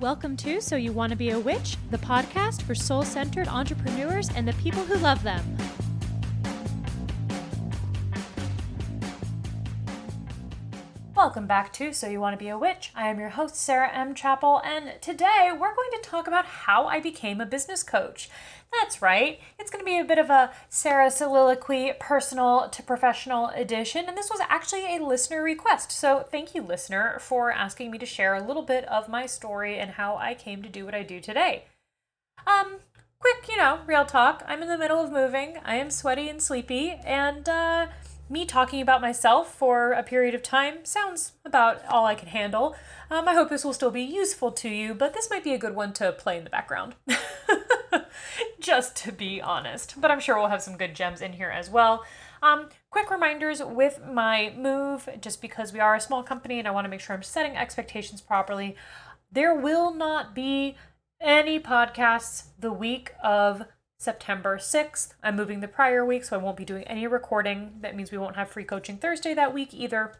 Welcome to So You Want to Be a Witch, the podcast for soul centered entrepreneurs and the people who love them. Welcome back to So You Want to Be a Witch. I am your host, Sarah M. Chappell, and today we're going to talk about how I became a business coach. That's right, it's going to be a bit of a Sarah soliloquy, personal to professional edition, and this was actually a listener request. So thank you, listener, for asking me to share a little bit of my story and how I came to do what I do today. Um, quick, you know, real talk. I'm in the middle of moving, I am sweaty and sleepy, and, uh, me talking about myself for a period of time sounds about all I can handle. Um, I hope this will still be useful to you, but this might be a good one to play in the background. Just to be honest. But I'm sure we'll have some good gems in here as well. Um, quick reminders with my move, just because we are a small company and I want to make sure I'm setting expectations properly. There will not be any podcasts the week of September 6th. I'm moving the prior week, so I won't be doing any recording. That means we won't have free coaching Thursday that week either.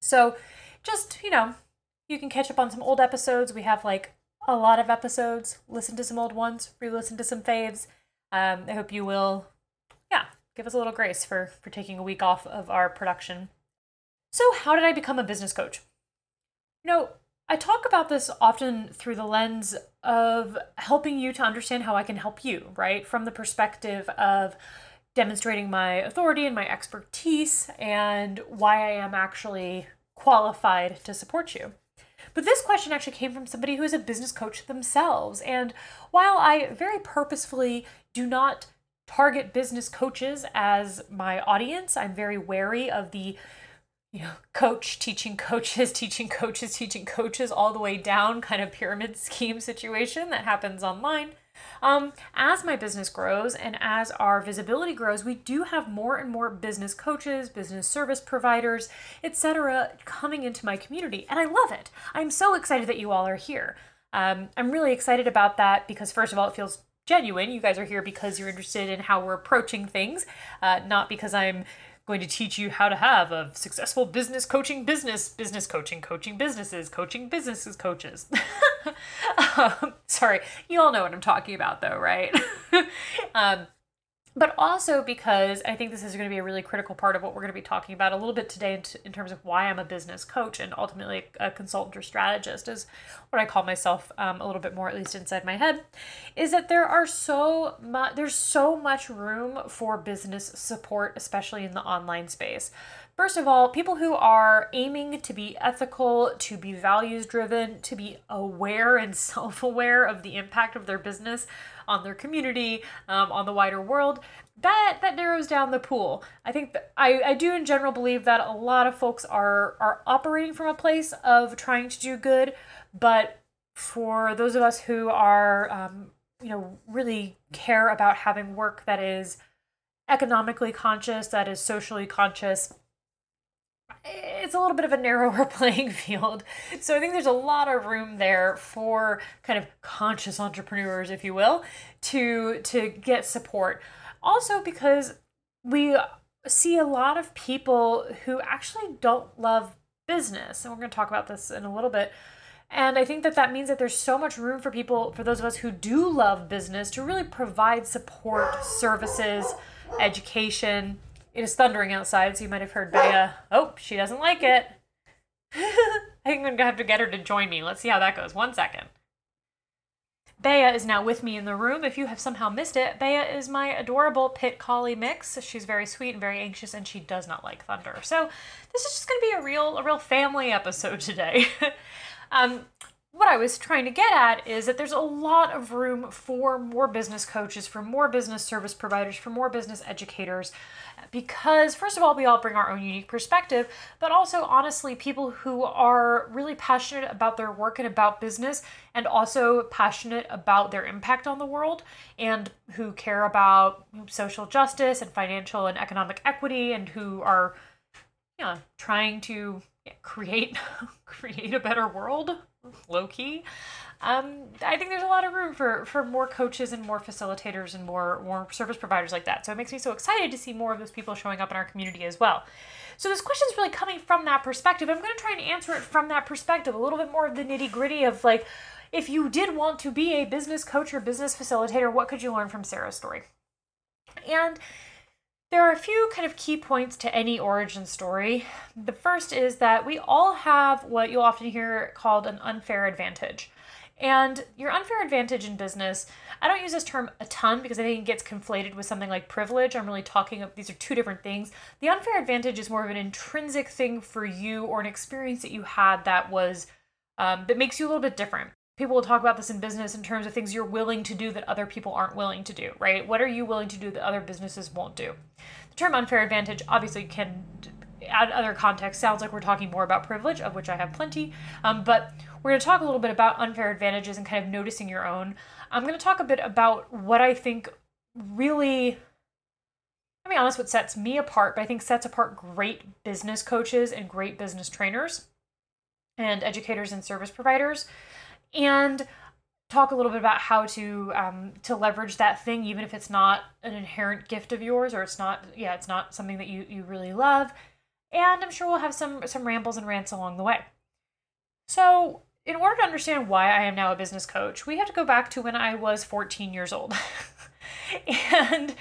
So just, you know, you can catch up on some old episodes. We have like a lot of episodes. Listen to some old ones, re listen to some faves. Um, I hope you will, yeah, give us a little grace for, for taking a week off of our production. So, how did I become a business coach? You know, I talk about this often through the lens of helping you to understand how I can help you, right? From the perspective of demonstrating my authority and my expertise and why I am actually qualified to support you. But this question actually came from somebody who is a business coach themselves. And while I very purposefully do not target business coaches as my audience, I'm very wary of the you know, coach teaching coaches, teaching coaches, teaching coaches, all the way down kind of pyramid scheme situation that happens online. Um, as my business grows and as our visibility grows, we do have more and more business coaches, business service providers, etc., coming into my community, and I love it. I'm so excited that you all are here. Um, I'm really excited about that because, first of all, it feels genuine. You guys are here because you're interested in how we're approaching things, uh, not because I'm going to teach you how to have a successful business coaching business, business coaching, coaching businesses, coaching businesses coaches. um, sorry, you all know what I'm talking about though, right? um, but also because I think this is going to be a really critical part of what we're going to be talking about a little bit today in, t- in terms of why I'm a business coach and ultimately a consultant or strategist is what I call myself um, a little bit more at least inside my head is that there are so much there's so much room for business support especially in the online space. First of all, people who are aiming to be ethical, to be values driven, to be aware and self aware of the impact of their business on their community, um, on the wider world, that that narrows down the pool. I think I, I do in general believe that a lot of folks are are operating from a place of trying to do good, but for those of us who are um, you know really care about having work that is economically conscious, that is socially conscious, it's a little bit of a narrower playing field. So I think there's a lot of room there for kind of conscious entrepreneurs, if you will, to to get support. Also because we see a lot of people who actually don't love business, and we're going to talk about this in a little bit. And I think that that means that there's so much room for people, for those of us who do love business, to really provide support, services, education, it is thundering outside, so you might have heard Bea. Oh, she doesn't like it. I think I'm gonna have to get her to join me. Let's see how that goes. One second. Bea is now with me in the room. If you have somehow missed it, Bea is my adorable pit collie mix. She's very sweet and very anxious, and she does not like thunder. So this is just gonna be a real, a real family episode today. um, what I was trying to get at is that there's a lot of room for more business coaches, for more business service providers, for more business educators, because, first of all, we all bring our own unique perspective, but also, honestly, people who are really passionate about their work and about business, and also passionate about their impact on the world, and who care about social justice and financial and economic equity, and who are, you know, trying to create create a better world low key. Um, I think there's a lot of room for for more coaches and more facilitators and more more service providers like that. So it makes me so excited to see more of those people showing up in our community as well. So this question is really coming from that perspective. I'm going to try and answer it from that perspective, a little bit more of the nitty gritty of like, if you did want to be a business coach or business facilitator, what could you learn from Sarah's story? And there are a few kind of key points to any origin story. The first is that we all have what you'll often hear called an unfair advantage. And your unfair advantage in business, I don't use this term a ton because I think it gets conflated with something like privilege. I'm really talking of these are two different things. The unfair advantage is more of an intrinsic thing for you or an experience that you had that was um, that makes you a little bit different. People will talk about this in business in terms of things you're willing to do that other people aren't willing to do, right? What are you willing to do that other businesses won't do? The term unfair advantage obviously can add other context sounds like we're talking more about privilege, of which I have plenty. Um, but we're going to talk a little bit about unfair advantages and kind of noticing your own. I'm going to talk a bit about what I think really i mean honest, what sets me apart, but I think sets apart great business coaches and great business trainers and educators and service providers. And talk a little bit about how to um, to leverage that thing even if it's not an inherent gift of yours or it's not yeah it's not something that you you really love and i'm sure we'll have some some rambles and rants along the way so in order to understand why I am now a business coach, we have to go back to when I was 14 years old. and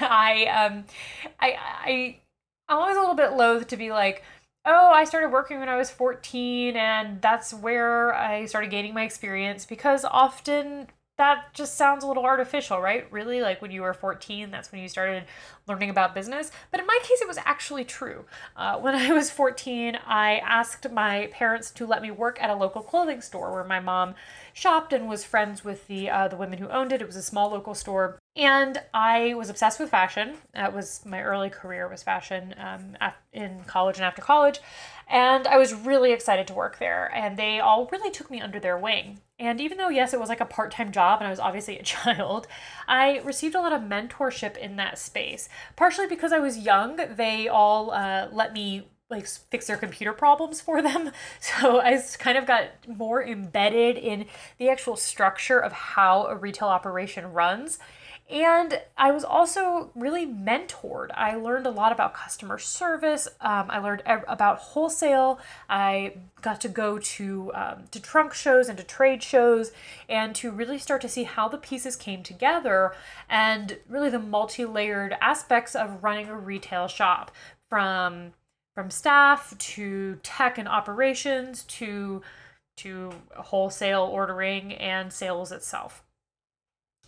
I um I I I'm always a little bit loath to be like, oh, I started working when I was 14 and that's where I started gaining my experience because often that just sounds a little artificial, right? Really, like when you were 14, that's when you started learning about business. But in my case, it was actually true. Uh, when I was 14, I asked my parents to let me work at a local clothing store where my mom shopped and was friends with the uh, the women who owned it. It was a small local store, and I was obsessed with fashion. That was my early career was fashion um, in college and after college, and I was really excited to work there. And they all really took me under their wing. And even though, yes, it was like a part time job and I was obviously a child, I received a lot of mentorship in that space. Partially because I was young, they all uh, let me like fix their computer problems for them. So I kind of got more embedded in the actual structure of how a retail operation runs and I was also really mentored. I learned a lot about customer service. Um, I learned about wholesale. I got to go to um, to trunk shows and to trade shows, and to really start to see how the pieces came together, and really the multi-layered aspects of running a retail shop, from from staff to tech and operations to to wholesale ordering and sales itself.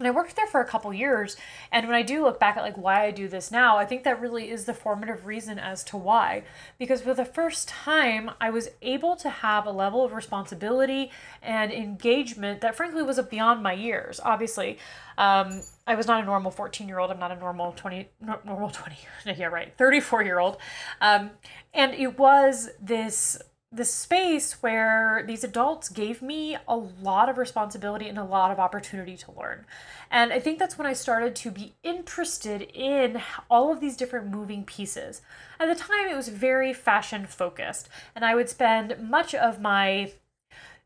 And I worked there for a couple years. And when I do look back at like why I do this now, I think that really is the formative reason as to why. Because for the first time, I was able to have a level of responsibility and engagement that frankly was beyond my years. Obviously, um, I was not a normal 14 year old. I'm not a normal 20, normal 20, yeah, right, 34 year old. Um, and it was this the space where these adults gave me a lot of responsibility and a lot of opportunity to learn. And I think that's when I started to be interested in all of these different moving pieces. At the time, it was very fashion focused, and I would spend much of my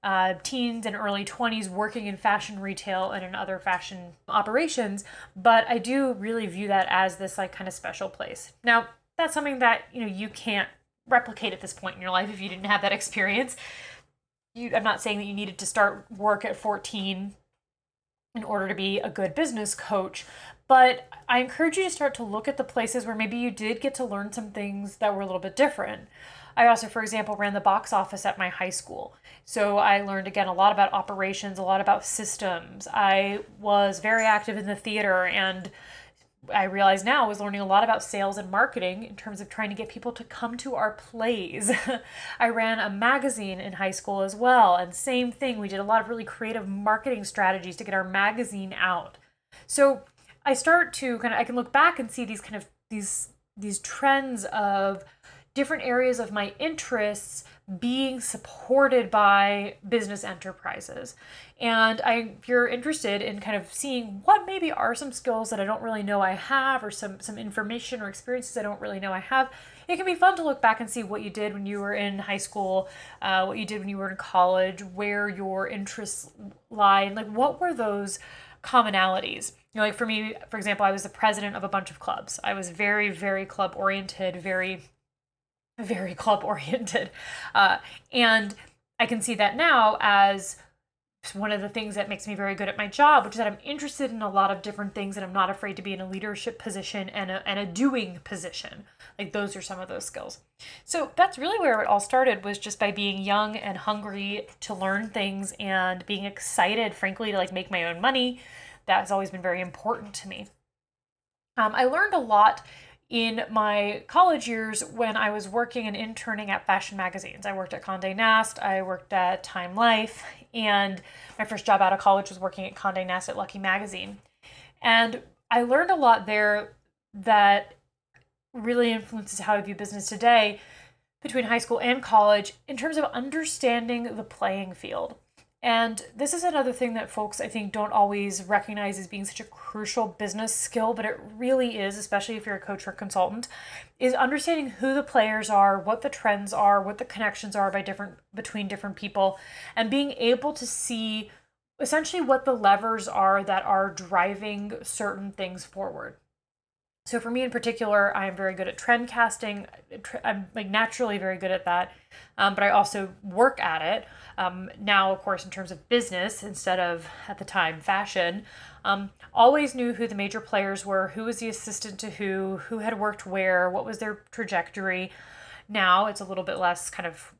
uh, teens and early 20s working in fashion retail and in other fashion operations, but I do really view that as this like kind of special place. Now, that's something that you know you can't replicate at this point in your life if you didn't have that experience. You, I'm not saying that you needed to start work at 14 in order to be a good business coach, but I encourage you to start to look at the places where maybe you did get to learn some things that were a little bit different. I also, for example, ran the box office at my high school. So I learned again a lot about operations, a lot about systems. I was very active in the theater and I realize now was learning a lot about sales and marketing in terms of trying to get people to come to our plays. I ran a magazine in high school as well, and same thing, we did a lot of really creative marketing strategies to get our magazine out. So I start to kind of I can look back and see these kind of these these trends of different areas of my interests being supported by business enterprises. And I, if you're interested in kind of seeing what maybe are some skills that I don't really know I have, or some some information or experiences I don't really know I have, it can be fun to look back and see what you did when you were in high school, uh, what you did when you were in college, where your interests lie, and like what were those commonalities. You know, like for me, for example, I was the president of a bunch of clubs. I was very, very club oriented, very, very club oriented, uh, and I can see that now as one of the things that makes me very good at my job, which is that I'm interested in a lot of different things and I'm not afraid to be in a leadership position and a, and a doing position. Like those are some of those skills. So that's really where it all started was just by being young and hungry to learn things and being excited, frankly, to like make my own money. That has always been very important to me. Um, I learned a lot in my college years when I was working and interning at fashion magazines. I worked at Condé Nast, I worked at Time Life, and my first job out of college was working at Condé Nast at Lucky Magazine. And I learned a lot there that really influences how I view business today between high school and college in terms of understanding the playing field. And this is another thing that folks I think don't always recognize as being such a crucial business skill, but it really is, especially if you're a coach or consultant, is understanding who the players are, what the trends are, what the connections are by different between different people, and being able to see essentially what the levers are that are driving certain things forward. So for me in particular, I am very good at trend casting. I'm like naturally very good at that, um, but I also work at it um, now. Of course, in terms of business instead of at the time fashion, um, always knew who the major players were, who was the assistant to who, who had worked where, what was their trajectory. Now it's a little bit less kind of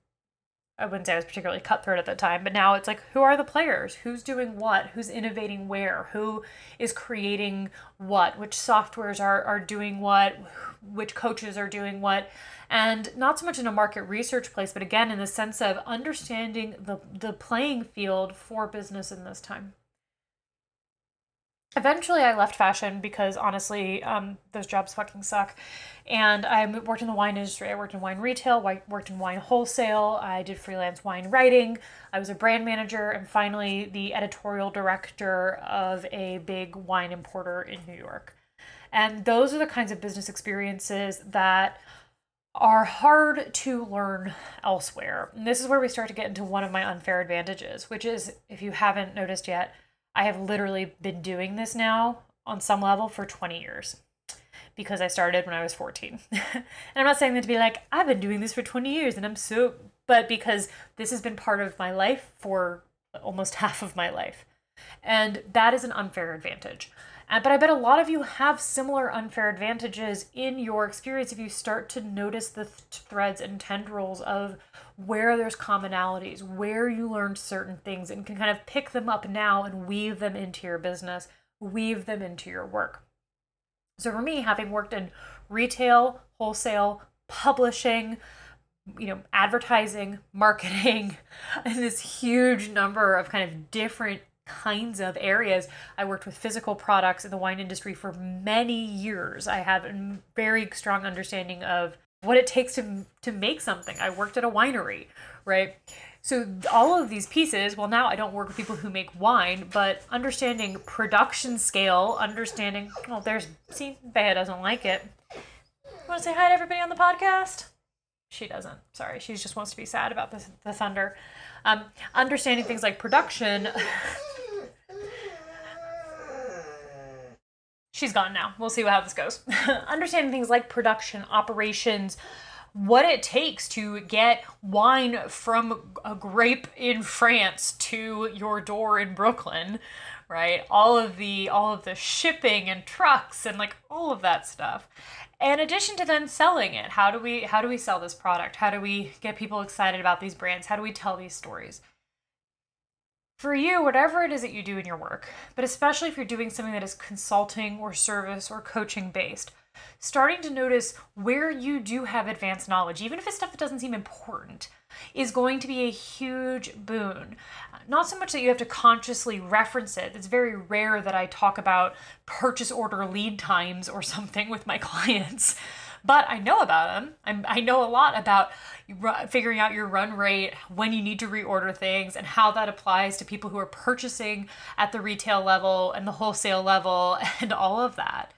I wouldn't say I was particularly cutthroat at the time, but now it's like who are the players? Who's doing what? Who's innovating where? Who is creating what? Which softwares are, are doing what? Which coaches are doing what? And not so much in a market research place, but again in the sense of understanding the, the playing field for business in this time eventually I left fashion because honestly, um, those jobs fucking suck. And I worked in the wine industry. I worked in wine retail, I worked in wine wholesale. I did freelance wine writing. I was a brand manager and finally the editorial director of a big wine importer in New York. And those are the kinds of business experiences that are hard to learn elsewhere. And this is where we start to get into one of my unfair advantages, which is if you haven't noticed yet, I have literally been doing this now on some level for 20 years because I started when I was 14. and I'm not saying that to be like, I've been doing this for 20 years and I'm so, but because this has been part of my life for almost half of my life. And that is an unfair advantage. Uh, but I bet a lot of you have similar unfair advantages in your experience if you start to notice the th- threads and tendrils of where there's commonalities, where you learned certain things, and can kind of pick them up now and weave them into your business, weave them into your work. So for me, having worked in retail, wholesale, publishing, you know, advertising, marketing, and this huge number of kind of different kinds of areas. I worked with physical products in the wine industry for many years. I have a very strong understanding of what it takes to to make something. I worked at a winery, right? So all of these pieces, well now I don't work with people who make wine, but understanding production scale, understanding well there's see Bea doesn't like it. Want to say hi to everybody on the podcast? She doesn't. Sorry, she just wants to be sad about the, the thunder. Um, understanding things like production she's gone now. We'll see how this goes. Understanding things like production, operations, what it takes to get wine from a grape in France to your door in Brooklyn, right? All of the all of the shipping and trucks and like all of that stuff. In addition to then selling it, how do we how do we sell this product? How do we get people excited about these brands? How do we tell these stories? For you, whatever it is that you do in your work, but especially if you're doing something that is consulting or service or coaching based, starting to notice where you do have advanced knowledge, even if it's stuff that doesn't seem important, is going to be a huge boon. Not so much that you have to consciously reference it. It's very rare that I talk about purchase order lead times or something with my clients but I know about them. I'm, I know a lot about figuring out your run rate, when you need to reorder things, and how that applies to people who are purchasing at the retail level and the wholesale level and all of that.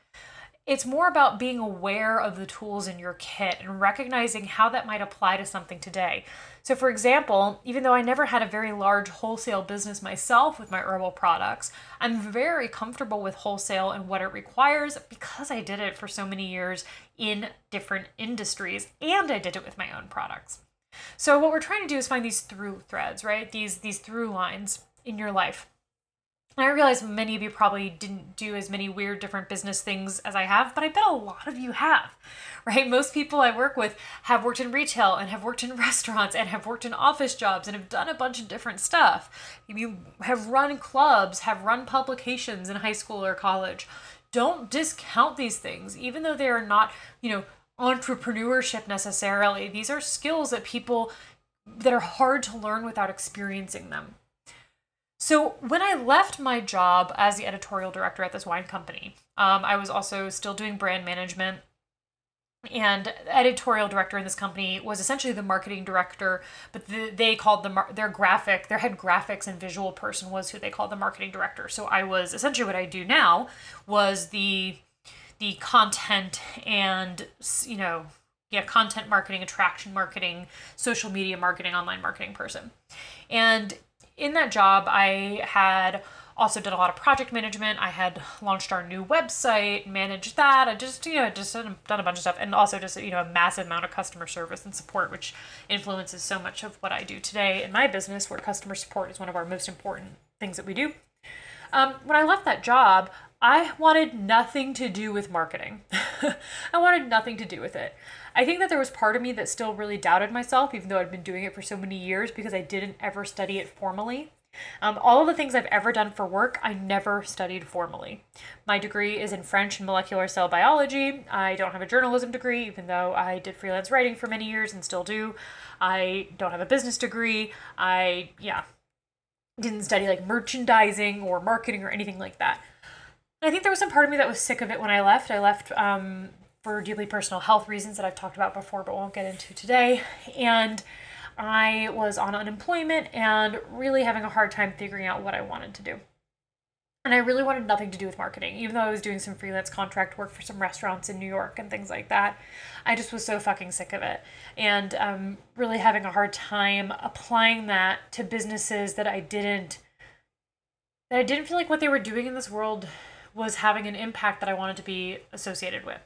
It's more about being aware of the tools in your kit and recognizing how that might apply to something today. So, for example, even though I never had a very large wholesale business myself with my herbal products, I'm very comfortable with wholesale and what it requires because I did it for so many years in different industries and I did it with my own products. So, what we're trying to do is find these through threads, right? These these through lines in your life. I realize many of you probably didn't do as many weird different business things as I have, but I bet a lot of you have, right? Most people I work with have worked in retail and have worked in restaurants and have worked in office jobs and have done a bunch of different stuff. You have run clubs, have run publications in high school or college. Don't discount these things, even though they are not, you know, entrepreneurship necessarily. These are skills that people that are hard to learn without experiencing them. So when I left my job as the editorial director at this wine company, um, I was also still doing brand management. And editorial director in this company was essentially the marketing director, but the, they called the their graphic, their head graphics and visual person was who they called the marketing director. So I was essentially what I do now was the the content and you know yeah content marketing attraction marketing social media marketing online marketing person and in that job, I had also did a lot of project management. I had launched our new website, managed that. I just, you know, just done a bunch of stuff and also just, you know, a massive amount of customer service and support, which influences so much of what I do today in my business, where customer support is one of our most important things that we do. Um, when I left that job, I wanted nothing to do with marketing. I wanted nothing to do with it. I think that there was part of me that still really doubted myself, even though I'd been doing it for so many years because I didn't ever study it formally. Um, all of the things I've ever done for work, I never studied formally. My degree is in French and molecular cell biology. I don't have a journalism degree, even though I did freelance writing for many years and still do. I don't have a business degree. I, yeah, didn't study like merchandising or marketing or anything like that. I think there was some part of me that was sick of it when I left. I left um, for deeply personal health reasons that I've talked about before, but won't get into today. And I was on unemployment and really having a hard time figuring out what I wanted to do. And I really wanted nothing to do with marketing, even though I was doing some freelance contract work for some restaurants in New York and things like that. I just was so fucking sick of it. And um, really having a hard time applying that to businesses that I didn't that I didn't feel like what they were doing in this world was having an impact that I wanted to be associated with.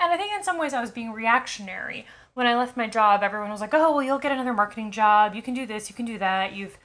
And I think in some ways I was being reactionary. When I left my job, everyone was like, oh, well, you'll get another marketing job. You can do this, you can do that. You've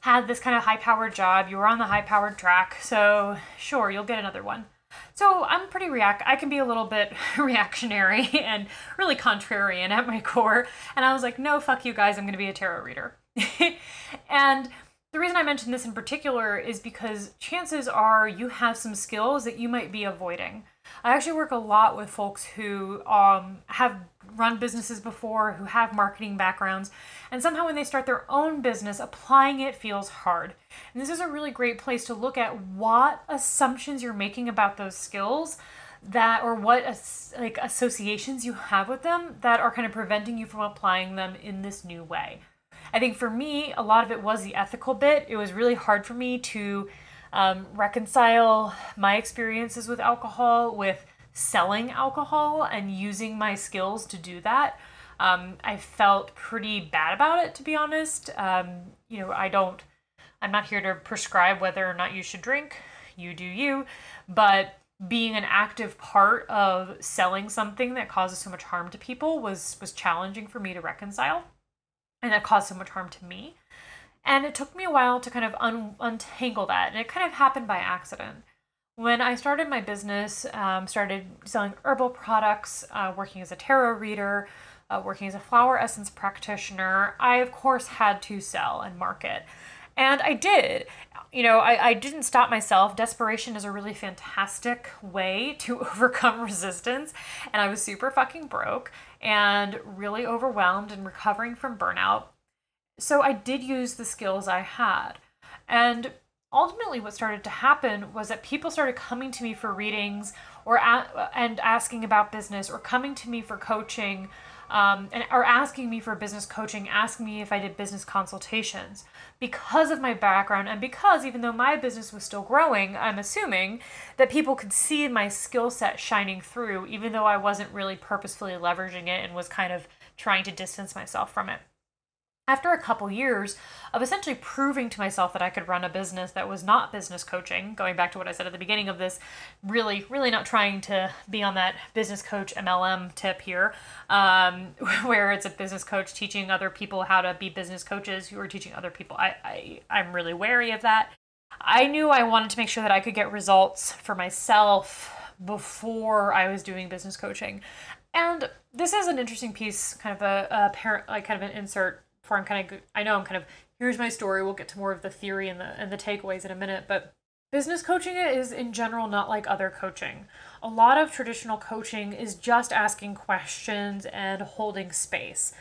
had this kind of high powered job. You were on the high powered track. So, sure, you'll get another one. So, I'm pretty react. I can be a little bit reactionary and really contrarian at my core. And I was like, no, fuck you guys. I'm going to be a tarot reader. and the reason I mention this in particular is because chances are you have some skills that you might be avoiding. I actually work a lot with folks who um, have run businesses before, who have marketing backgrounds, and somehow when they start their own business, applying it feels hard. And this is a really great place to look at what assumptions you're making about those skills that or what like associations you have with them that are kind of preventing you from applying them in this new way. I think for me, a lot of it was the ethical bit. It was really hard for me to um, reconcile my experiences with alcohol with selling alcohol and using my skills to do that. Um, I felt pretty bad about it, to be honest. Um, you know, I don't, I'm not here to prescribe whether or not you should drink. You do you. But being an active part of selling something that causes so much harm to people was was challenging for me to reconcile and that caused so much harm to me and it took me a while to kind of un- untangle that. And it kind of happened by accident. When I started my business, um, started selling herbal products, uh, working as a tarot reader, uh, working as a flower essence practitioner, I of course had to sell and market. And I did. You know, I, I didn't stop myself. Desperation is a really fantastic way to overcome resistance. And I was super fucking broke and really overwhelmed and recovering from burnout so I did use the skills I had. And ultimately what started to happen was that people started coming to me for readings or a- and asking about business or coming to me for coaching um, and or asking me for business coaching asking me if i did business consultations because of my background and because even though my business was still growing i'm assuming that people could see my skill set shining through even though i wasn't really purposefully leveraging it and was kind of trying to distance myself from it after a couple years of essentially proving to myself that I could run a business that was not business coaching, going back to what I said at the beginning of this, really, really not trying to be on that business coach MLM tip here, um, where it's a business coach teaching other people how to be business coaches who are teaching other people. I, I, I'm really wary of that. I knew I wanted to make sure that I could get results for myself before I was doing business coaching. And this is an interesting piece, kind of a, a parent, like kind of an insert I'm kind of I know I'm kind of here's my story. We'll get to more of the theory and the and the takeaways in a minute, but business coaching is in general not like other coaching. A lot of traditional coaching is just asking questions and holding space.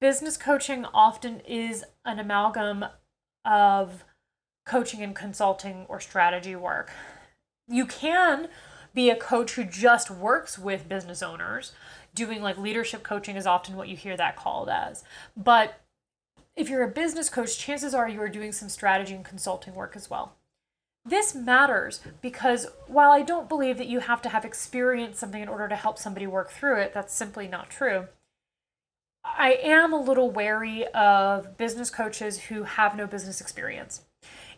Business coaching often is an amalgam of coaching and consulting or strategy work. You can be a coach who just works with business owners. Doing like leadership coaching is often what you hear that called as. But if you're a business coach, chances are you are doing some strategy and consulting work as well. This matters because while I don't believe that you have to have experienced something in order to help somebody work through it, that's simply not true. I am a little wary of business coaches who have no business experience.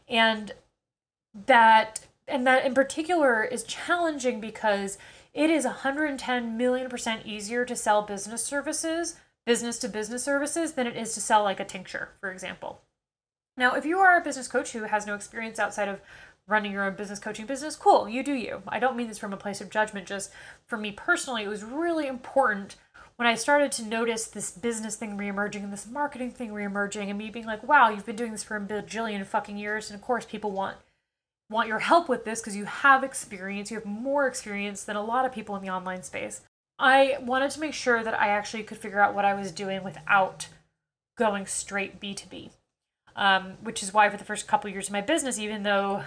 And that and that in particular is challenging because it is 110 million percent easier to sell business services business to business services than it is to sell like a tincture, for example. Now, if you are a business coach who has no experience outside of running your own business coaching business, cool, you do you. I don't mean this from a place of judgment, just for me personally, it was really important when I started to notice this business thing reemerging and this marketing thing reemerging and me being like, wow, you've been doing this for a bajillion fucking years, and of course people want want your help with this because you have experience, you have more experience than a lot of people in the online space. I wanted to make sure that I actually could figure out what I was doing without going straight B2B. Um, which is why for the first couple years of my business, even though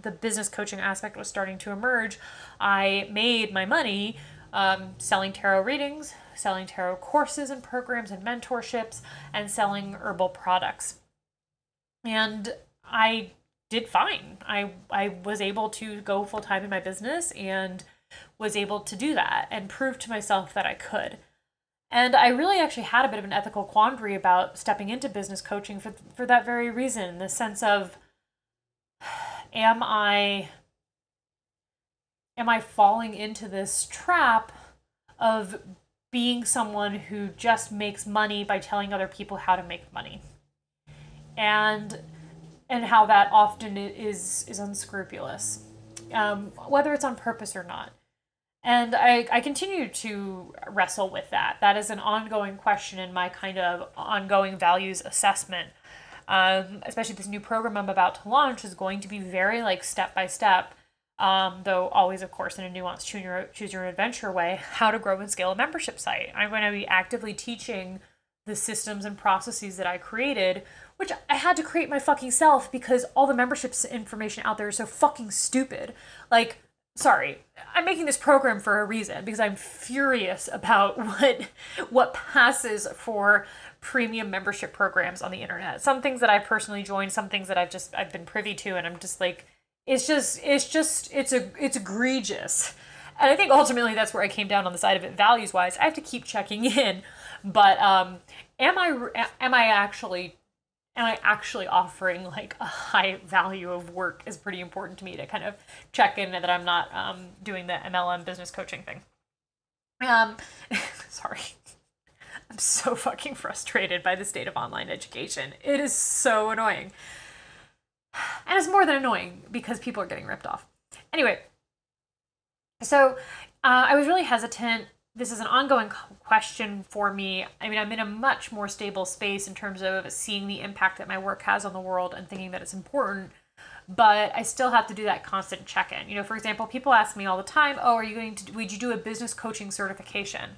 the business coaching aspect was starting to emerge, I made my money um, selling tarot readings, selling tarot courses and programs and mentorships, and selling herbal products. And I did fine. I I was able to go full time in my business and was able to do that and prove to myself that I could. And I really actually had a bit of an ethical quandary about stepping into business coaching for for that very reason, the sense of am I am I falling into this trap of being someone who just makes money by telling other people how to make money? And and how that often is is unscrupulous, um, whether it's on purpose or not. And I, I continue to wrestle with that. That is an ongoing question in my kind of ongoing values assessment. Um, especially this new program I'm about to launch is going to be very like step by step, um, though always, of course, in a nuanced choose your, choose your adventure way, how to grow and scale a membership site. I'm going to be actively teaching the systems and processes that I created, which I had to create my fucking self because all the memberships information out there is so fucking stupid. Like, sorry i'm making this program for a reason because i'm furious about what what passes for premium membership programs on the internet. Some things that i personally joined some things that i've just i've been privy to and i'm just like it's just it's just it's a it's egregious. And i think ultimately that's where i came down on the side of it values wise i have to keep checking in. But um am i am i actually am I actually offering like a high value of work is pretty important to me to kind of check in that I'm not um, doing the MLM business coaching thing. Um, sorry. I'm so fucking frustrated by the state of online education. It is so annoying. And it's more than annoying because people are getting ripped off. Anyway, so uh, I was really hesitant this is an ongoing question for me. I mean, I'm in a much more stable space in terms of seeing the impact that my work has on the world and thinking that it's important. But I still have to do that constant check in. You know, for example, people ask me all the time, "Oh, are you going to? Would you do a business coaching certification?"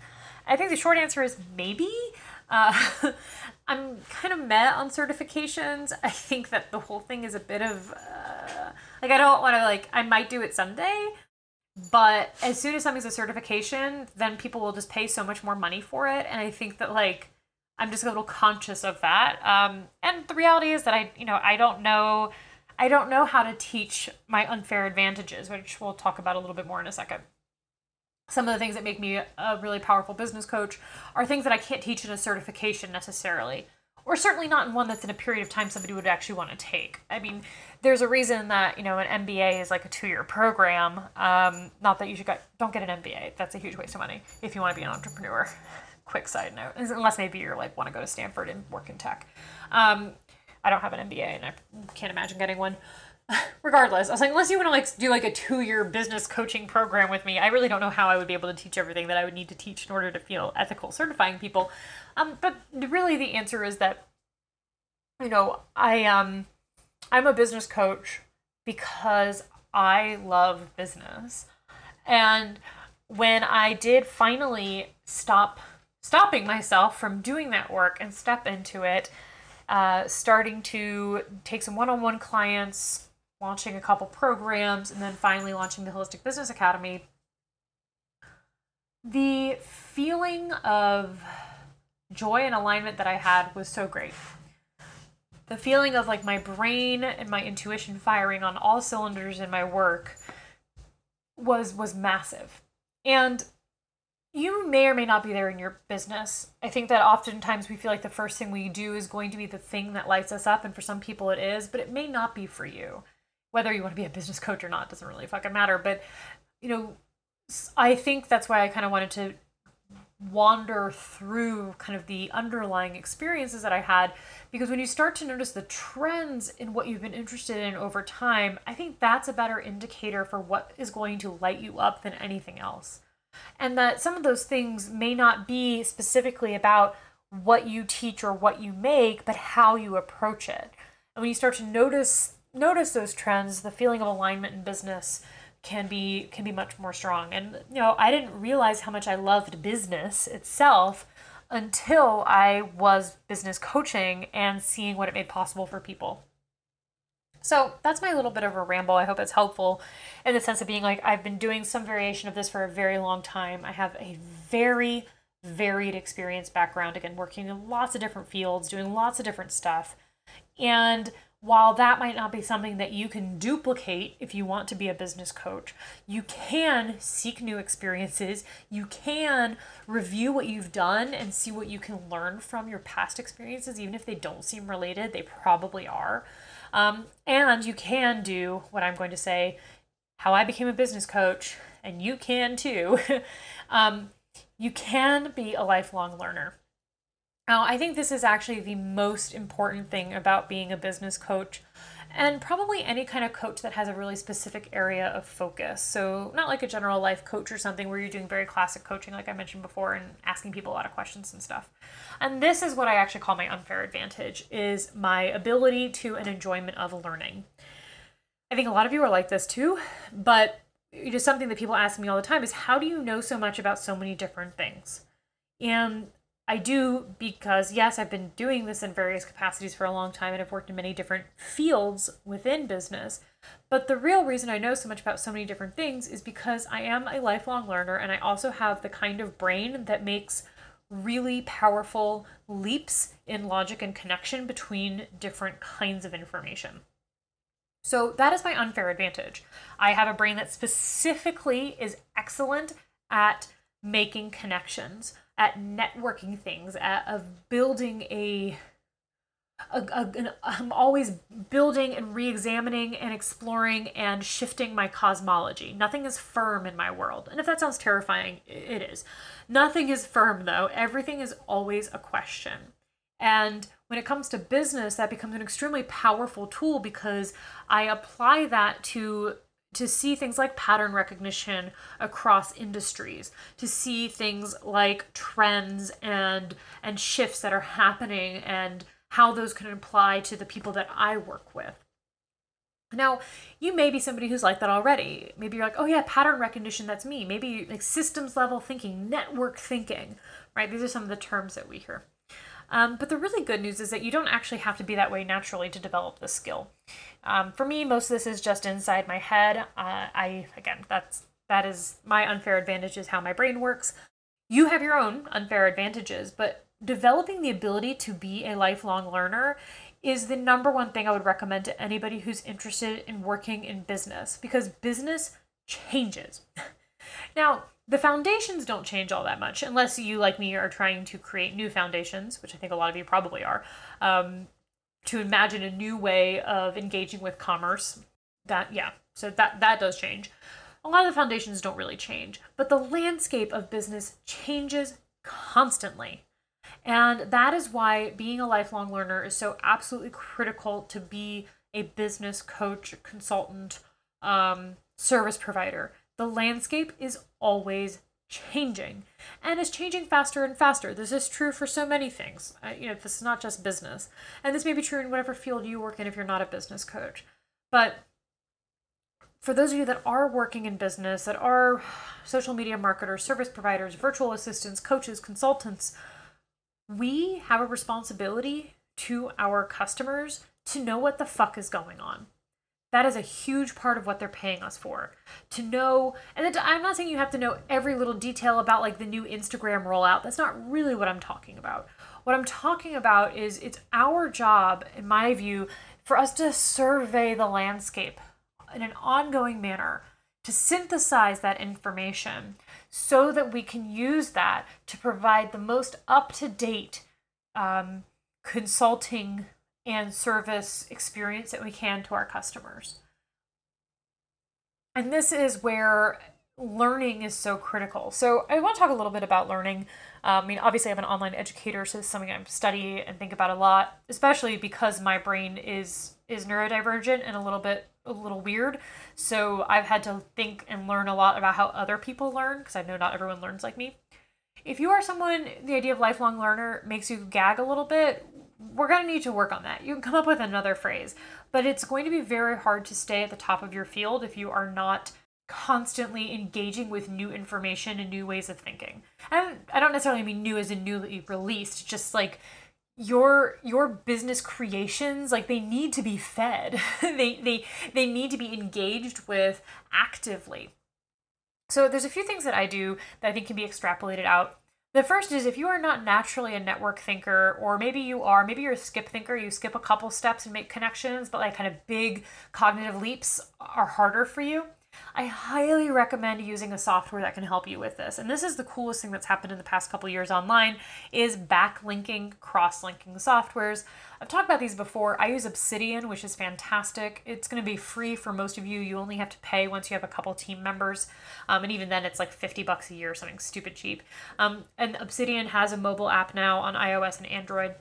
I think the short answer is maybe. Uh, I'm kind of met on certifications. I think that the whole thing is a bit of uh, like I don't want to like I might do it someday, but as soon as something's a certification, then people will just pay so much more money for it, and I think that like I'm just a little conscious of that. Um, and the reality is that I, you know, I don't know, I don't know how to teach my unfair advantages, which we'll talk about a little bit more in a second. Some of the things that make me a really powerful business coach are things that I can't teach in a certification necessarily, or certainly not in one that's in a period of time somebody would actually want to take. I mean, there's a reason that you know an MBA is like a two-year program. Um, not that you should get, don't get an MBA. That's a huge waste of money if you want to be an entrepreneur quick side note, unless maybe you're like want to go to Stanford and work in tech. Um, I don't have an MBA and I can't imagine getting one. Regardless, I was like, unless you want to like do like a two year business coaching program with me, I really don't know how I would be able to teach everything that I would need to teach in order to feel ethical certifying people. Um, but really, the answer is that you know I um I'm a business coach because I love business, and when I did finally stop stopping myself from doing that work and step into it, uh, starting to take some one on one clients, launching a couple programs, and then finally launching the Holistic Business Academy. The feeling of joy and alignment that I had was so great. The feeling of like my brain and my intuition firing on all cylinders in my work was was massive. And you may or may not be there in your business. I think that oftentimes we feel like the first thing we do is going to be the thing that lights us up, and for some people it is, but it may not be for you. Whether you want to be a business coach or not doesn't really fucking matter. But, you know, I think that's why I kind of wanted to wander through kind of the underlying experiences that I had because when you start to notice the trends in what you've been interested in over time, I think that's a better indicator for what is going to light you up than anything else and that some of those things may not be specifically about what you teach or what you make but how you approach it and when you start to notice notice those trends the feeling of alignment in business can be can be much more strong and you know i didn't realize how much i loved business itself until i was business coaching and seeing what it made possible for people so that's my little bit of a ramble. I hope it's helpful in the sense of being like, I've been doing some variation of this for a very long time. I have a very varied experience background, again, working in lots of different fields, doing lots of different stuff. And while that might not be something that you can duplicate if you want to be a business coach, you can seek new experiences. You can review what you've done and see what you can learn from your past experiences, even if they don't seem related, they probably are. Um, and you can do what I'm going to say how I became a business coach, and you can too. um, you can be a lifelong learner. Now, I think this is actually the most important thing about being a business coach and probably any kind of coach that has a really specific area of focus. So, not like a general life coach or something where you're doing very classic coaching, like I mentioned before, and asking people a lot of questions and stuff. And this is what I actually call my unfair advantage is my ability to an enjoyment of learning. I think a lot of you are like this too, but is something that people ask me all the time is how do you know so much about so many different things? And I do because, yes, I've been doing this in various capacities for a long time and I've worked in many different fields within business. But the real reason I know so much about so many different things is because I am a lifelong learner and I also have the kind of brain that makes really powerful leaps in logic and connection between different kinds of information. So that is my unfair advantage. I have a brain that specifically is excellent at making connections at networking things, at of building a a, a, an, I'm always building and re-examining and exploring and shifting my cosmology. Nothing is firm in my world. And if that sounds terrifying, it is. Nothing is firm though. Everything is always a question. And when it comes to business, that becomes an extremely powerful tool because I apply that to to see things like pattern recognition across industries to see things like trends and and shifts that are happening and how those can apply to the people that I work with. Now you may be somebody who's like that already. Maybe you're like oh yeah pattern recognition that's me. Maybe like systems level thinking network thinking right? These are some of the terms that we hear. Um, but the really good news is that you don't actually have to be that way naturally to develop the skill. Um, for me, most of this is just inside my head. Uh, I again, that's that is my unfair advantage is how my brain works. You have your own unfair advantages, but developing the ability to be a lifelong learner is the number one thing I would recommend to anybody who's interested in working in business because business changes. now, the foundations don't change all that much unless you, like me, are trying to create new foundations, which I think a lot of you probably are, um, to imagine a new way of engaging with commerce. That, yeah, so that, that does change. A lot of the foundations don't really change, but the landscape of business changes constantly. And that is why being a lifelong learner is so absolutely critical to be a business coach, consultant, um, service provider. The landscape is always changing and is changing faster and faster. This is true for so many things. Uh, you know, this is not just business. And this may be true in whatever field you work in if you're not a business coach. But for those of you that are working in business, that are social media marketers, service providers, virtual assistants, coaches, consultants, we have a responsibility to our customers to know what the fuck is going on. That is a huge part of what they're paying us for. To know, and I'm not saying you have to know every little detail about like the new Instagram rollout. That's not really what I'm talking about. What I'm talking about is it's our job, in my view, for us to survey the landscape in an ongoing manner, to synthesize that information so that we can use that to provide the most up to date um, consulting and service experience that we can to our customers. And this is where learning is so critical. So, I want to talk a little bit about learning. Um, I mean, obviously, I'm an online educator, so it's something I study and think about a lot, especially because my brain is is neurodivergent and a little bit a little weird. So I've had to think and learn a lot about how other people learn because I know not everyone learns like me. If you are someone the idea of lifelong learner makes you gag a little bit, we're going to need to work on that. You can come up with another phrase, but it's going to be very hard to stay at the top of your field if you are not constantly engaging with new information and new ways of thinking. And I don't necessarily mean new as in newly released, just like your your business creations like they need to be fed they they they need to be engaged with actively so there's a few things that i do that i think can be extrapolated out the first is if you are not naturally a network thinker or maybe you are maybe you're a skip thinker you skip a couple steps and make connections but like kind of big cognitive leaps are harder for you I highly recommend using a software that can help you with this. And this is the coolest thing that's happened in the past couple years online is backlinking, cross-linking softwares. I've talked about these before. I use Obsidian, which is fantastic. It's going to be free for most of you. You only have to pay once you have a couple team members. Um, and even then it's like 50 bucks a year, or something stupid cheap. Um, and Obsidian has a mobile app now on iOS and Android.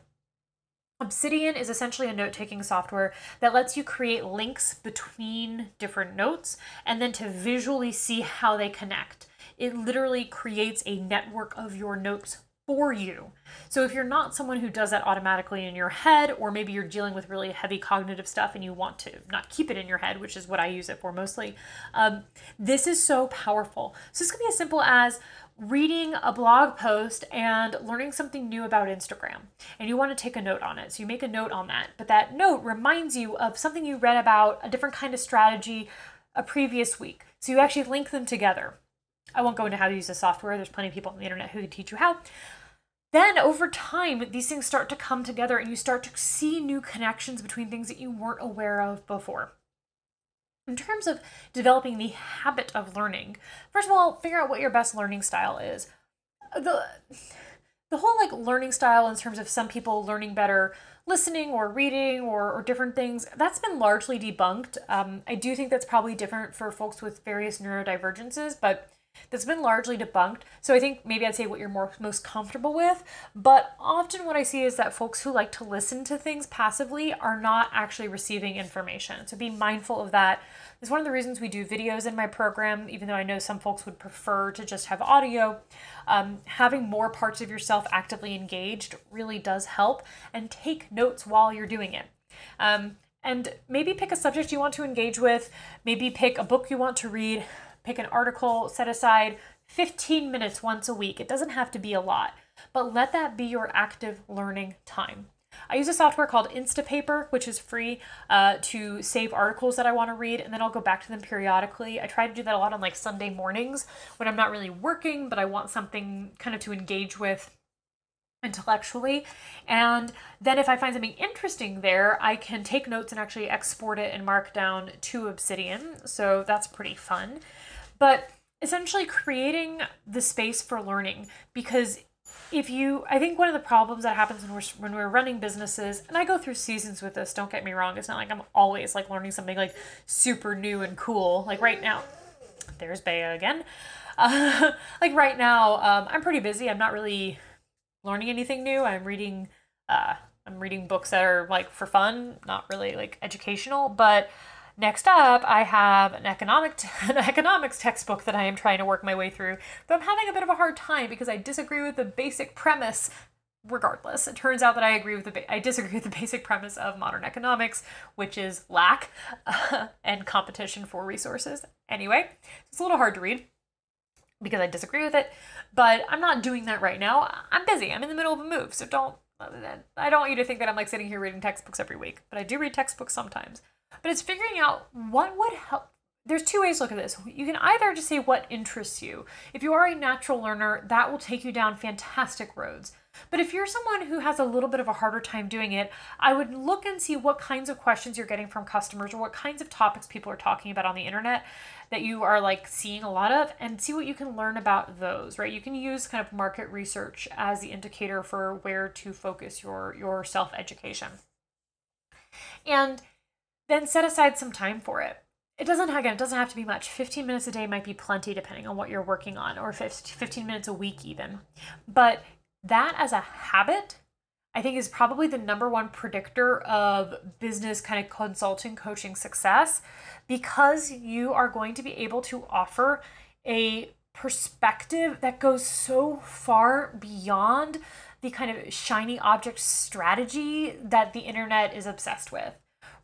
Obsidian is essentially a note taking software that lets you create links between different notes and then to visually see how they connect. It literally creates a network of your notes for you. So if you're not someone who does that automatically in your head, or maybe you're dealing with really heavy cognitive stuff and you want to not keep it in your head, which is what I use it for mostly, um, this is so powerful. So this could be as simple as reading a blog post and learning something new about Instagram and you want to take a note on it. So you make a note on that, but that note reminds you of something you read about, a different kind of strategy a previous week. So you actually link them together. I won't go into how to use the software. There's plenty of people on the internet who can teach you how. Then over time, these things start to come together and you start to see new connections between things that you weren't aware of before. In terms of developing the habit of learning, first of all, figure out what your best learning style is. The the whole like learning style in terms of some people learning better listening or reading or, or different things that's been largely debunked um, i do think that's probably different for folks with various neurodivergences but that's been largely debunked. So I think maybe I'd say what you're more most comfortable with. But often what I see is that folks who like to listen to things passively are not actually receiving information. So be mindful of that. It's one of the reasons we do videos in my program, even though I know some folks would prefer to just have audio. Um, having more parts of yourself actively engaged really does help, and take notes while you're doing it. Um, and maybe pick a subject you want to engage with, maybe pick a book you want to read, pick an article, set aside 15 minutes once a week. It doesn't have to be a lot. but let that be your active learning time. I use a software called Instapaper, which is free uh, to save articles that I want to read, and then I'll go back to them periodically. I try to do that a lot on like Sunday mornings when I'm not really working, but I want something kind of to engage with intellectually. And then if I find something interesting there, I can take notes and actually export it and Markdown to Obsidian. So that's pretty fun. But essentially creating the space for learning because if you i think one of the problems that happens when we're when we're running businesses and i go through seasons with this don't get me wrong it's not like i'm always like learning something like super new and cool like right now there's Bea again uh, like right now um, i'm pretty busy i'm not really learning anything new i'm reading uh, i'm reading books that are like for fun not really like educational but Next up, I have an economic t- an economics textbook that I am trying to work my way through, but I'm having a bit of a hard time because I disagree with the basic premise. Regardless, it turns out that I agree with the ba- I disagree with the basic premise of modern economics, which is lack uh, and competition for resources. Anyway, it's a little hard to read because I disagree with it, but I'm not doing that right now. I'm busy. I'm in the middle of a move, so don't I don't want you to think that I'm like sitting here reading textbooks every week, but I do read textbooks sometimes but it's figuring out what would help there's two ways to look at this. You can either just say what interests you. If you are a natural learner, that will take you down fantastic roads. But if you're someone who has a little bit of a harder time doing it, I would look and see what kinds of questions you're getting from customers or what kinds of topics people are talking about on the internet that you are like seeing a lot of and see what you can learn about those, right? You can use kind of market research as the indicator for where to focus your your self-education. And then set aside some time for it. It doesn't again, it doesn't have to be much. 15 minutes a day might be plenty depending on what you're working on or 15 minutes a week even. But that as a habit I think is probably the number one predictor of business kind of consulting coaching success because you are going to be able to offer a perspective that goes so far beyond the kind of shiny object strategy that the internet is obsessed with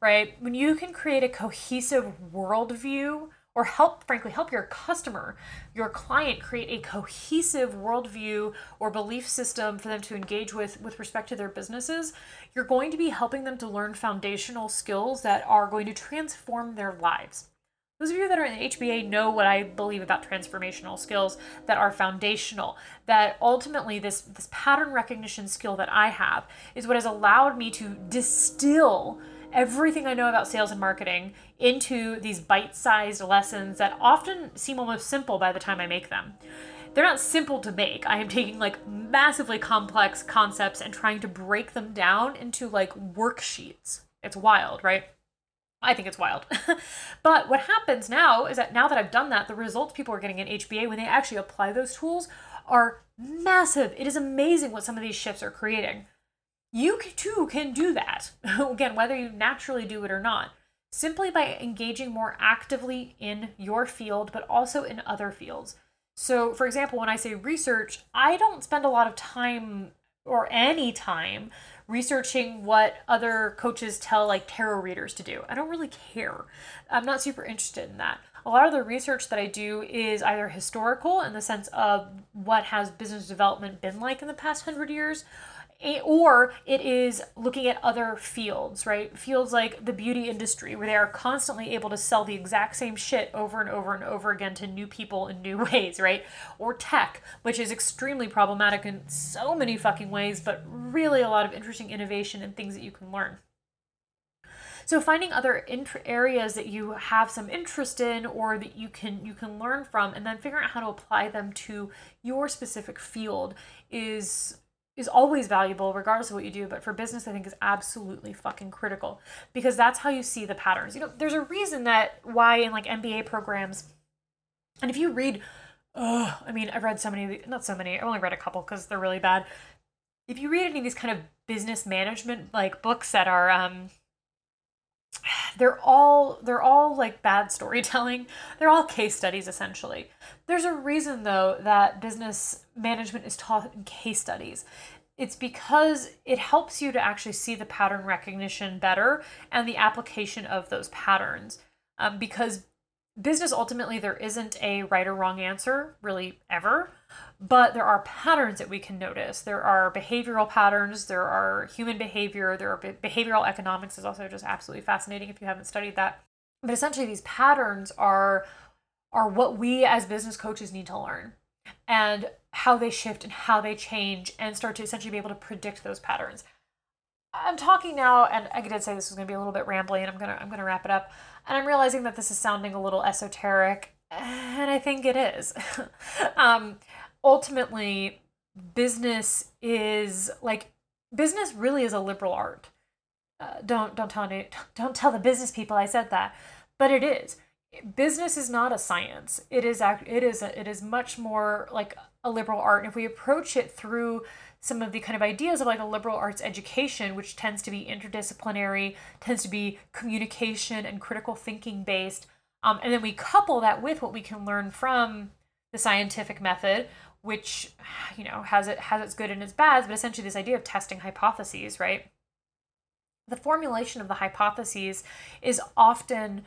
right? When you can create a cohesive worldview or help, frankly, help your customer, your client create a cohesive worldview or belief system for them to engage with with respect to their businesses, you're going to be helping them to learn foundational skills that are going to transform their lives. Those of you that are in HBA know what I believe about transformational skills that are foundational. That ultimately, this, this pattern recognition skill that I have is what has allowed me to distill everything I know about sales and marketing into these bite sized lessons that often seem almost simple by the time I make them. They're not simple to make. I am taking like massively complex concepts and trying to break them down into like worksheets. It's wild, right? I think it's wild. but what happens now is that now that I've done that, the results people are getting in HBA when they actually apply those tools are massive. It is amazing what some of these shifts are creating you too can do that. Again, whether you naturally do it or not, simply by engaging more actively in your field, but also in other fields. So, for example, when I say research, I don't spend a lot of time or any time researching what other coaches tell like tarot readers to do. I don't really care. I'm not super interested in that. A lot of the research that I do is either historical in the sense of what has business development been like in the past hundred years, or it is looking at other fields, right? Fields like the beauty industry, where they are constantly able to sell the exact same shit over and over and over again to new people in new ways, right? Or tech, which is extremely problematic in so many fucking ways, but really a lot of interesting innovation and things that you can learn. So finding other int- areas that you have some interest in or that you can you can learn from and then figuring out how to apply them to your specific field is is always valuable regardless of what you do but for business i think is absolutely fucking critical because that's how you see the patterns. You know there's a reason that why in like mba programs and if you read oh i mean i've read so many not so many i've only read a couple because they're really bad. If you read any of these kind of business management like books that are um they're all they're all like bad storytelling. They're all case studies essentially. There's a reason though that business management is taught in case studies. It's because it helps you to actually see the pattern recognition better and the application of those patterns. Um, because business ultimately there isn't a right or wrong answer really ever. But there are patterns that we can notice. There are behavioral patterns. There are human behavior. There are behavioral economics is also just absolutely fascinating if you haven't studied that. But essentially these patterns are are what we as business coaches need to learn. And how they shift and how they change and start to essentially be able to predict those patterns i'm talking now and i did say this was going to be a little bit rambly and i'm to i'm to wrap it up and I'm realizing that this is sounding a little esoteric, and I think it is. um, ultimately, business is like business really is a liberal art. Uh, don't don't tell me don't tell the business people I said that, but it is. Business is not a science. It is it is a, it is much more like a liberal art. And if we approach it through some of the kind of ideas of like a liberal arts education, which tends to be interdisciplinary, tends to be communication and critical thinking based. Um, and then we couple that with what we can learn from the scientific method, which you know has it has its good and its bads, but essentially this idea of testing hypotheses, right? The formulation of the hypotheses is often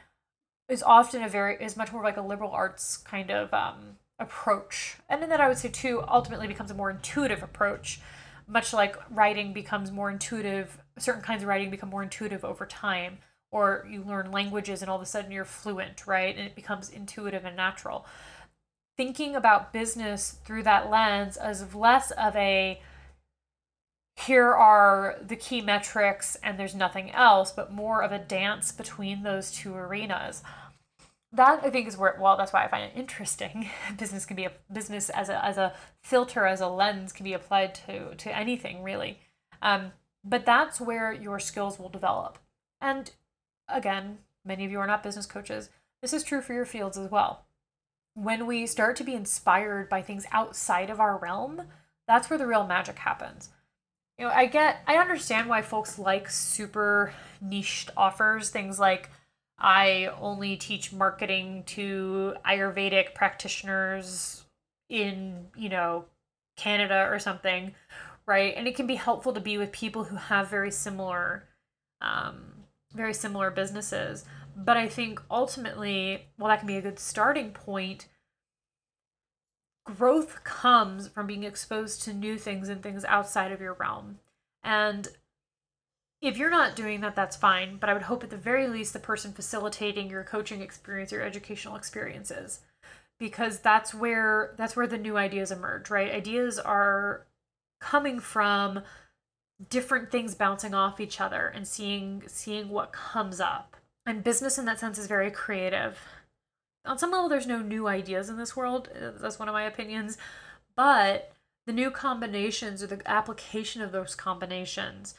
is often a very is much more like a liberal arts kind of um, approach. And then that I would say too ultimately becomes a more intuitive approach, much like writing becomes more intuitive, certain kinds of writing become more intuitive over time, or you learn languages and all of a sudden you're fluent, right? And it becomes intuitive and natural. Thinking about business through that lens as less of a here are the key metrics and there's nothing else, but more of a dance between those two arenas that I think is where well that's why I find it interesting. business can be a business as a as a filter as a lens can be applied to to anything really. Um, but that's where your skills will develop. And again, many of you are not business coaches. This is true for your fields as well. When we start to be inspired by things outside of our realm, that's where the real magic happens. You know, I get I understand why folks like super niched offers, things like I only teach marketing to Ayurvedic practitioners in, you know, Canada or something, right? And it can be helpful to be with people who have very similar um very similar businesses. But I think ultimately, well that can be a good starting point, growth comes from being exposed to new things and things outside of your realm. And if you're not doing that, that's fine. But I would hope at the very least the person facilitating your coaching experience, your educational experiences, because that's where that's where the new ideas emerge, right? Ideas are coming from different things bouncing off each other and seeing seeing what comes up. And business in that sense is very creative. On some level there's no new ideas in this world. Uh, that's one of my opinions. But the new combinations or the application of those combinations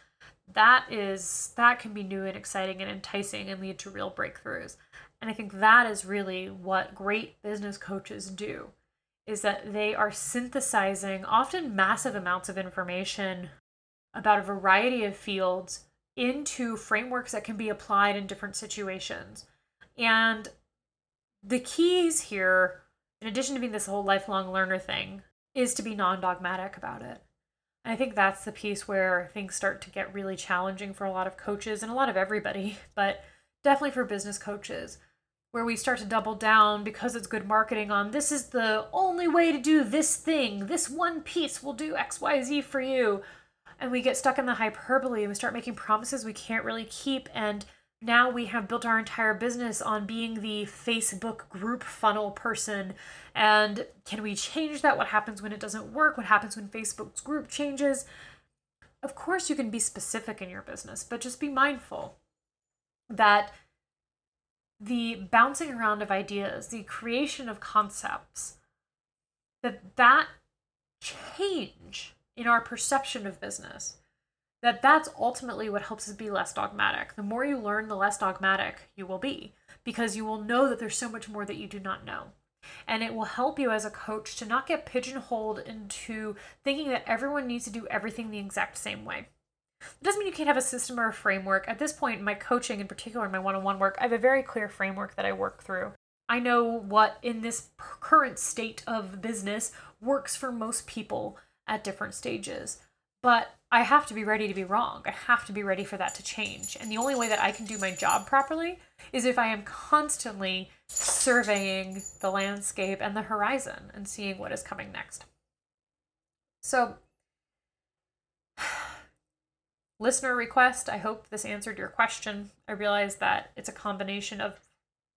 that is that can be new and exciting and enticing and lead to real breakthroughs. And i think that is really what great business coaches do is that they are synthesizing often massive amounts of information about a variety of fields into frameworks that can be applied in different situations. And the keys here in addition to being this whole lifelong learner thing is to be non-dogmatic about it I think that's the piece where things start to get really challenging for a lot of coaches and a lot of everybody, but definitely for business coaches, where we start to double down because it's good marketing on this is the only way to do this thing. This one piece will do XYZ for you. And we get stuck in the hyperbole and we start making promises we can't really keep. And now we have built our entire business on being the Facebook group funnel person. And can we change that? What happens when it doesn't work? What happens when Facebook's group changes? Of course, you can be specific in your business, but just be mindful that the bouncing around of ideas, the creation of concepts, that that change in our perception of business that that's ultimately what helps us be less dogmatic. The more you learn, the less dogmatic you will be because you will know that there's so much more that you do not know. And it will help you as a coach to not get pigeonholed into thinking that everyone needs to do everything the exact same way. It doesn't mean you can't have a system or a framework. At this point, in my coaching, in particular, in my one on one work, I have a very clear framework that I work through. I know what, in this current state of business, works for most people at different stages. But I have to be ready to be wrong. I have to be ready for that to change. And the only way that I can do my job properly is if I am constantly surveying the landscape and the horizon and seeing what is coming next. So, listener request, I hope this answered your question. I realize that it's a combination of,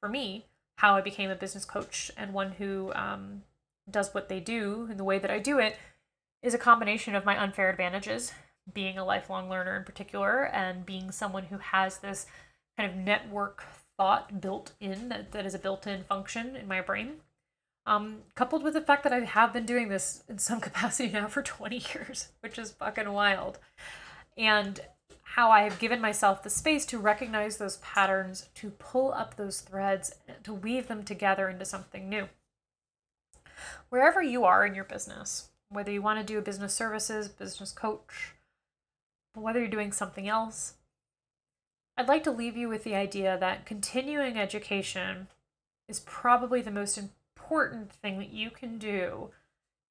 for me, how I became a business coach and one who um, does what they do in the way that I do it is a combination of my unfair advantages, being a lifelong learner in particular, and being someone who has this kind of network thought built in that, that is a built in function in my brain. Um, coupled with the fact that I have been doing this in some capacity now for 20 years, which is fucking wild. And how I have given myself the space to recognize those patterns, to pull up those threads, to weave them together into something new. Wherever you are in your business, whether you want to do a business services, business coach, whether you're doing something else, I'd like to leave you with the idea that continuing education is probably the most important thing that you can do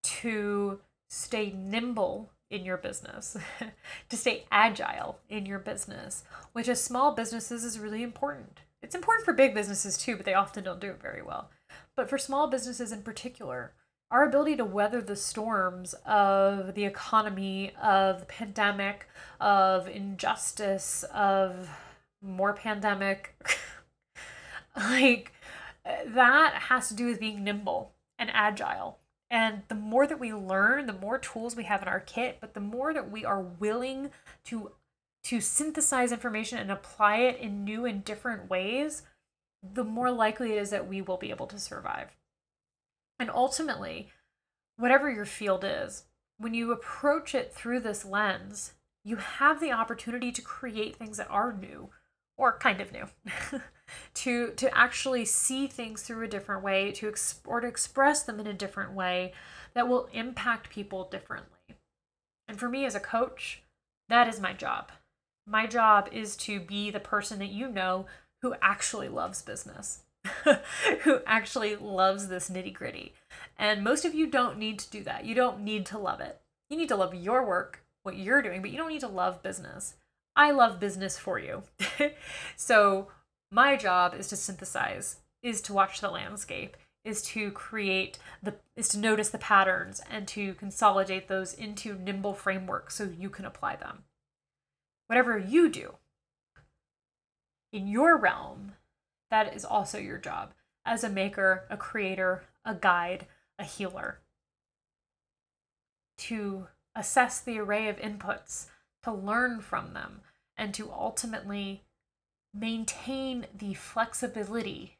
to stay nimble in your business, to stay agile in your business, which as small businesses is really important. It's important for big businesses too, but they often don't do it very well. But for small businesses in particular, our ability to weather the storms of the economy, of the pandemic, of injustice, of more pandemic, like that has to do with being nimble and agile and the more that we learn, the more tools we have in our kit, but the more that we are willing to to synthesize information and apply it in new and different ways, the more likely it is that we will be able to survive. And ultimately, whatever your field is, when you approach it through this lens, you have the opportunity to create things that are new or kind of new. to to actually see things through a different way to or to express them in a different way that will impact people differently and for me as a coach that is my job my job is to be the person that you know who actually loves business who actually loves this nitty gritty and most of you don't need to do that you don't need to love it you need to love your work what you're doing but you don't need to love business I love business for you. so my job is to synthesize, is to watch the landscape, is to create the is to notice the patterns and to consolidate those into nimble frameworks so you can apply them. Whatever you do in your realm, that is also your job as a maker, a creator, a guide, a healer. To assess the array of inputs, to learn from them, and to ultimately maintain the flexibility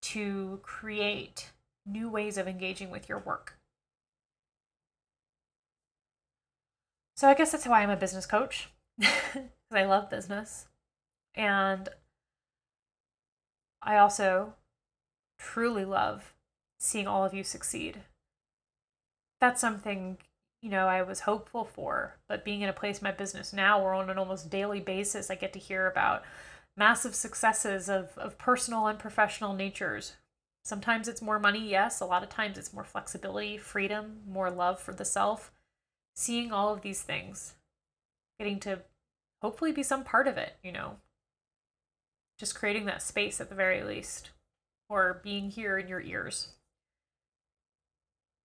to create new ways of engaging with your work. So I guess that's why I'm a business coach because I love business. And I also truly love seeing all of you succeed. That's something you know, I was hopeful for. But being in a place my business now where on an almost daily basis I get to hear about massive successes of, of personal and professional natures. Sometimes it's more money, yes. A lot of times it's more flexibility, freedom, more love for the self. Seeing all of these things, getting to hopefully be some part of it, you know. Just creating that space at the very least, or being here in your ears.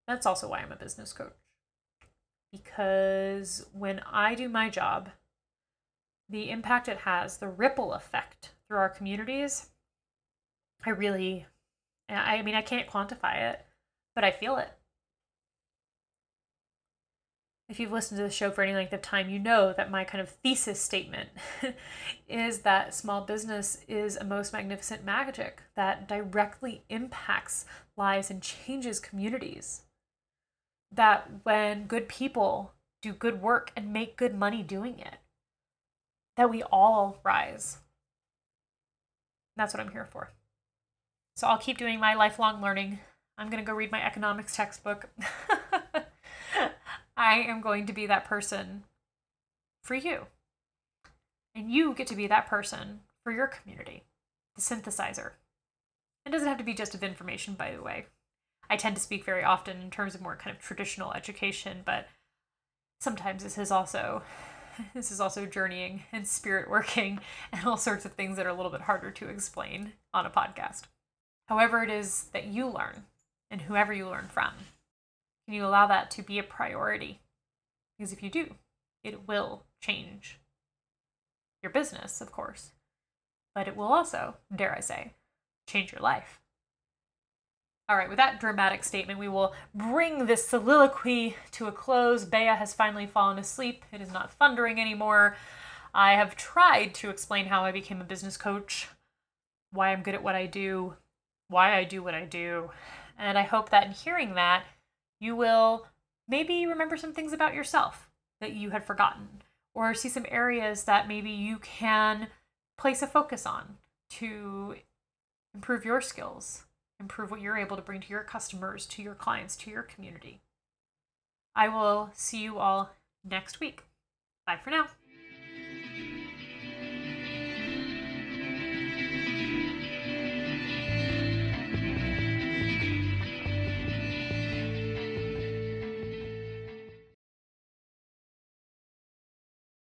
That's also why I'm a business coach because when I do my job, the impact it has, the ripple effect through our communities, I really, I mean, I can't quantify it, but I feel it. If you've listened to the show for any length of time, you know that my kind of thesis statement is that small business is a most magnificent magic that directly impacts lives and changes communities that when good people do good work and make good money doing it, that we all rise. That's what I'm here for. So I'll keep doing my lifelong learning. I'm going to go read my economics textbook. I am going to be that person for you. And you get to be that person for your community, the synthesizer. It doesn't have to be just of information, by the way. I tend to speak very often in terms of more kind of traditional education, but sometimes this is also this is also journeying and spirit working and all sorts of things that are a little bit harder to explain on a podcast. however it is that you learn and whoever you learn from. Can you allow that to be a priority? Because if you do, it will change your business, of course, but it will also, dare I say, change your life. All right, with that dramatic statement, we will bring this soliloquy to a close. Bea has finally fallen asleep. It is not thundering anymore. I have tried to explain how I became a business coach, why I'm good at what I do, why I do what I do. And I hope that in hearing that, you will maybe remember some things about yourself that you had forgotten, or see some areas that maybe you can place a focus on to improve your skills, improve what you're able to bring to your customers, to your clients, to your community. I will see you all next week. Bye for now.